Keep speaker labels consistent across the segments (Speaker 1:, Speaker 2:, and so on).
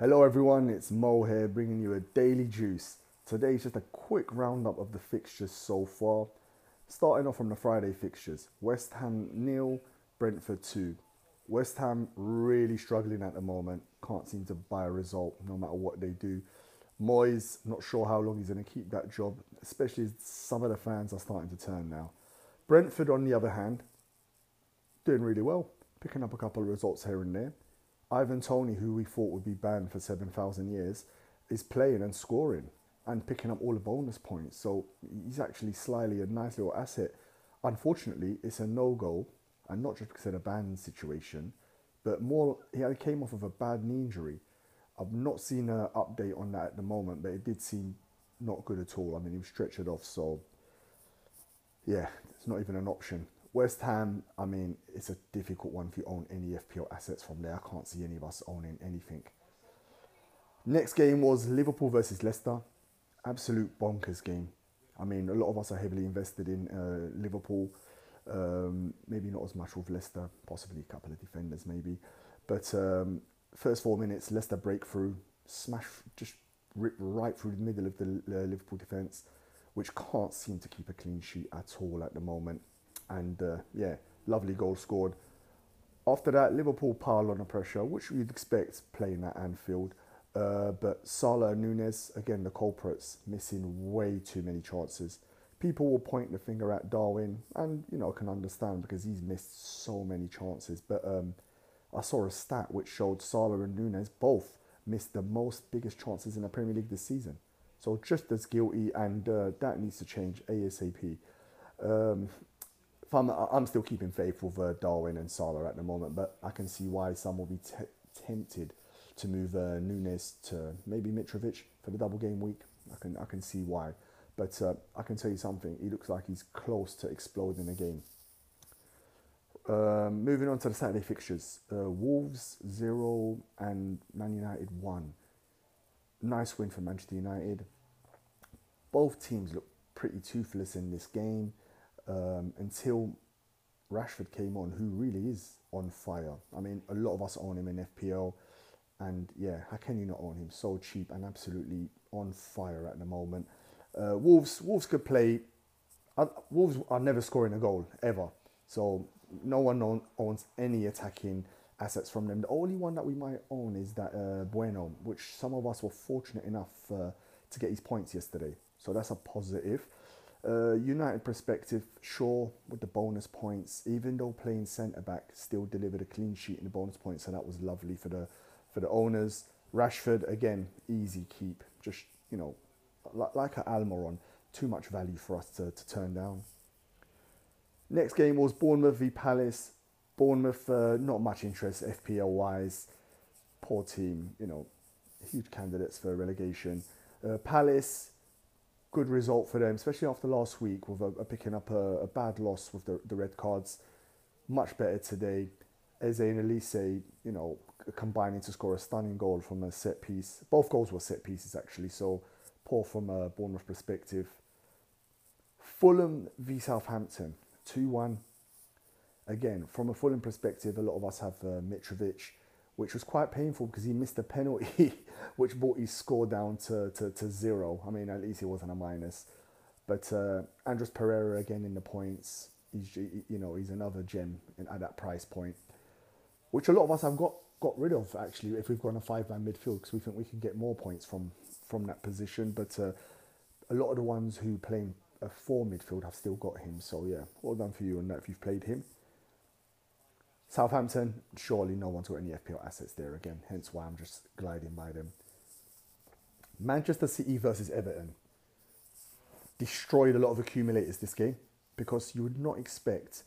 Speaker 1: Hello everyone, it's Mo here bringing you a daily juice. Today is just a quick roundup of the fixtures so far. Starting off from the Friday fixtures West Ham nil, Brentford 2. West Ham really struggling at the moment, can't seem to buy a result no matter what they do. Moyes, not sure how long he's going to keep that job, especially as some of the fans are starting to turn now. Brentford, on the other hand, doing really well, picking up a couple of results here and there. Ivan Toney, who we thought would be banned for 7,000 years, is playing and scoring and picking up all the bonus points. So he's actually slyly a nice little asset. Unfortunately, it's a no go, and not just because of the ban situation, but more he came off of a bad knee injury. I've not seen an update on that at the moment, but it did seem not good at all. I mean, he was stretchered off, so yeah, it's not even an option. West Ham, I mean, it's a difficult one if you own any FPL assets from there. I can't see any of us owning anything. Next game was Liverpool versus Leicester. Absolute bonkers game. I mean, a lot of us are heavily invested in uh, Liverpool. Um, maybe not as much with Leicester, possibly a couple of defenders, maybe. But um, first four minutes, Leicester breakthrough, smash, just rip right through the middle of the uh, Liverpool defence, which can't seem to keep a clean sheet at all at the moment and uh, yeah, lovely goal scored. After that, Liverpool piled on the pressure, which you'd expect playing at Anfield. Uh, but Salah and Nunez, again, the culprits, missing way too many chances. People will point the finger at Darwin, and you know, I can understand because he's missed so many chances. But um, I saw a stat which showed Salah and Nunez both missed the most biggest chances in the Premier League this season. So just as guilty, and uh, that needs to change ASAP. Um, I'm, I'm still keeping faith with uh, Darwin and Salah at the moment, but I can see why some will be t- tempted to move uh, Nunez to maybe Mitrovic for the double game week. I can I can see why, but uh, I can tell you something. He looks like he's close to exploding the game. Um, moving on to the Saturday fixtures, uh, Wolves zero and Man United one. Nice win for Manchester United. Both teams look pretty toothless in this game um, until Rashford came on, who really is on fire. I mean, a lot of us own him in FPL, and yeah, how can you not own him? So cheap and absolutely on fire at the moment. Uh, Wolves, Wolves could play. Uh, Wolves are never scoring a goal ever, so no one own, owns any attacking assets from them. The only one that we might own is that uh, Bueno, which some of us were fortunate enough uh, to get his points yesterday. So that's a positive. Uh, United perspective, Shaw, with the bonus points, even though playing centre back still delivered a clean sheet in the bonus points, so that was lovely for the for the owners. Rashford again, easy keep, just you know, like, like Almiron, too much value for us to, to turn down. Next game was Bournemouth v Palace. Bournemouth, uh, not much interest FPL wise. Poor team, you know, huge candidates for relegation. Uh, Palace, good result for them, especially after last week with a, a picking up a, a, bad loss with the, the red cards. Much better today. Eze and Olise, you know, combining to score a stunning goal from a set piece. Both goals were set pieces actually, so poor from a Bournemouth perspective. Fulham v Southampton, 2 1. Again, from a Fulham perspective, a lot of us have uh, Mitrovic which was quite painful because he missed a penalty, which brought his score down to, to, to zero. I mean, at least he wasn't a minus. But uh, Andreas Pereira again in the points. He's you know he's another gem in, at that price point, which a lot of us have got got rid of actually if we've gone a five man midfield because we think we can get more points from from that position. But uh, a lot of the ones who play a four midfield have still got him. So yeah, well done for you on that if you've played him. Southampton, surely no one's got any FPL assets there again, hence why I'm just gliding by them. Manchester City versus Everton destroyed a lot of accumulators this game because you would not expect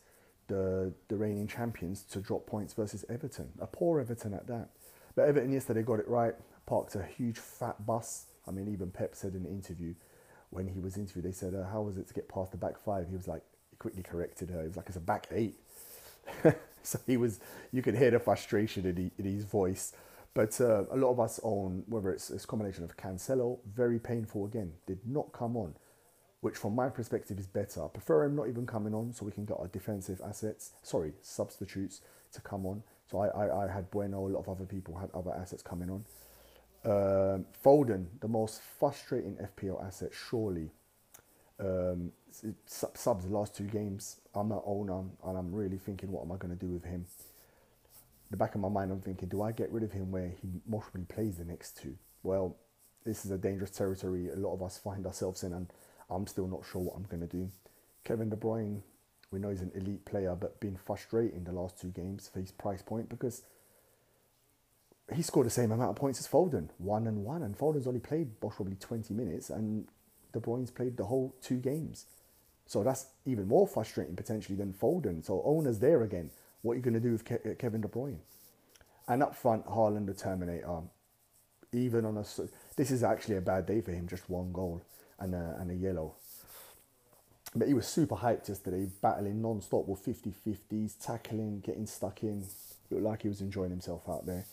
Speaker 1: the, the reigning champions to drop points versus Everton. A poor Everton at that. But Everton yesterday got it right, parked a huge fat bus. I mean, even Pep said in the interview, when he was interviewed, they said, uh, How was it to get past the back five? He was like, he quickly corrected her. He was like, It's a back eight. so he was, you could hear the frustration in, in his voice. But uh, a lot of us own, whether it's, it's combination of Cancelo, very painful again, did not come on, which from my perspective is better. I prefer him not even coming on so we can get our defensive assets, sorry, substitutes to come on. So I, I, I had Bueno, a lot of other people had other assets coming on. Um, Foden, the most frustrating FPL asset, surely. Um, subs the last two games. I'm an owner, and I'm really thinking, what am I going to do with him? The back of my mind, I'm thinking, do I get rid of him where he mostly plays the next two? Well, this is a dangerous territory. A lot of us find ourselves in, and I'm still not sure what I'm going to do. Kevin De Bruyne, we know he's an elite player, but been frustrating the last two games for his price point because he scored the same amount of points as Foden, one and one, and Foden's only played probably 20 minutes, and De Bruyne's played the whole two games. So that's even more frustrating potentially than Foden. So owners there again. What are you going to do with Ke- uh, Kevin De Bruyne? And up front, Haaland the Terminator. Even on a this is actually a bad day for him. Just one goal and a, and a yellow. But he was super hyped yesterday, battling non-stop with 50-50s, tackling, getting stuck in. Looked like he was enjoying himself out there.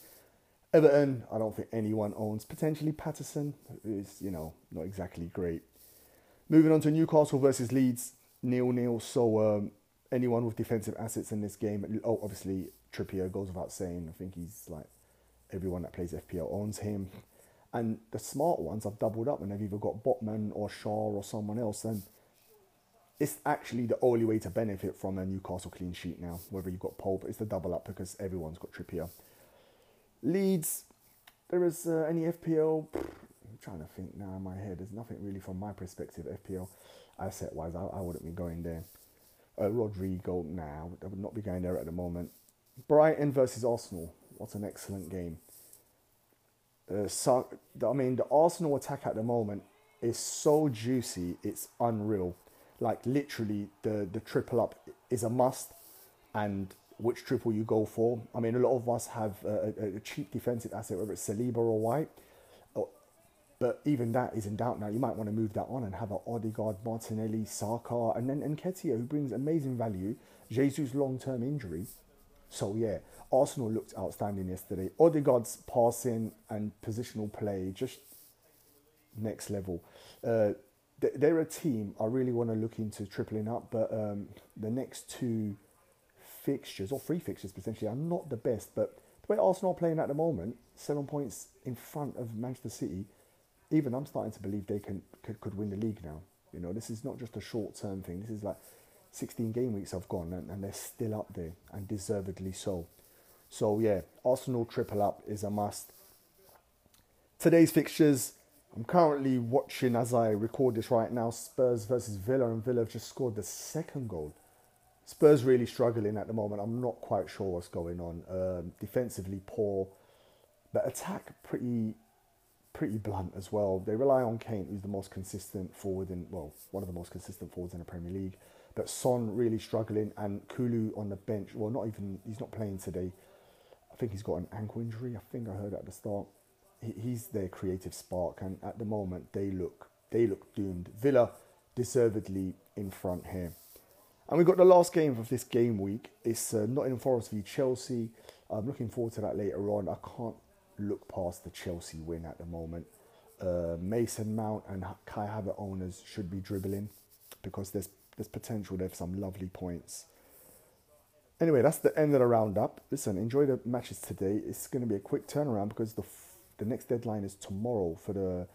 Speaker 1: Everton, I don't think anyone owns. Potentially Patterson, is you know not exactly great. Moving on to Newcastle versus Leeds, nil nil. So um, anyone with defensive assets in this game, oh obviously Trippier goes without saying. I think he's like everyone that plays FPL owns him, and the smart ones have doubled up and they've either got Botman or Schär or someone else. And it's actually the only way to benefit from a Newcastle clean sheet now. Whether you've got Pope, it's the double up because everyone's got Trippier. Leeds, there is uh, any FPL. I'm trying to think now in my head. There's nothing really from my perspective, FPL asset wise. I, I wouldn't be going there. Uh, Rodrigo, now I would not be going there at the moment. Brighton versus Arsenal. What an excellent game. Uh, so, I mean, the Arsenal attack at the moment is so juicy, it's unreal. Like literally, the the triple up is a must, and which triple you go for. I mean, a lot of us have a, a cheap defensive asset, whether it's Saliba or White. But even that is in doubt now. You might want to move that on and have an Odegaard, Martinelli, Saka, and then Nketiah, who brings amazing value. Jesus' long-term injury. So yeah, Arsenal looked outstanding yesterday. Odegaard's passing and positional play just next level. Uh, they're a team I really want to look into tripling up, but um, the next two fixtures, or three fixtures potentially, are not the best. But the way Arsenal are playing at the moment, seven points in front of Manchester City, even I'm starting to believe they can could, could win the league now. You know, this is not just a short term thing. This is like 16 game weeks have gone and, and they're still up there and deservedly so. So yeah, Arsenal triple up is a must. Today's fixtures. I'm currently watching as I record this right now. Spurs versus Villa, and Villa have just scored the second goal Spurs really struggling at the moment. I'm not quite sure what's going on. Um, defensively poor, but attack pretty pretty blunt as well. They rely on Kane, who's the most consistent forward in well, one of the most consistent forwards in the Premier League. But Son really struggling, and Kulu on the bench. Well, not even he's not playing today. I think he's got an ankle injury. I think I heard at the start. He, he's their creative spark, and at the moment they look they look doomed. Villa deservedly in front here. And we've got the last game of this game week. It's uh, Nottingham Forest v Chelsea. I'm looking forward to that later on. I can't look past the Chelsea win at the moment. Uh, Mason Mount and Kai Havertz owners should be dribbling because there's there's potential there for some lovely points. Anyway, that's the end of the roundup. Listen, enjoy the matches today. It's going to be a quick turnaround because the f- the next deadline is tomorrow for the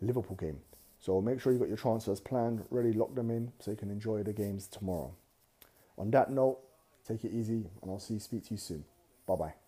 Speaker 1: Liverpool game. So make sure you've got your transfers planned, ready, lock them in so you can enjoy the games tomorrow. On that note, take it easy and I'll see you speak to you soon. Bye bye.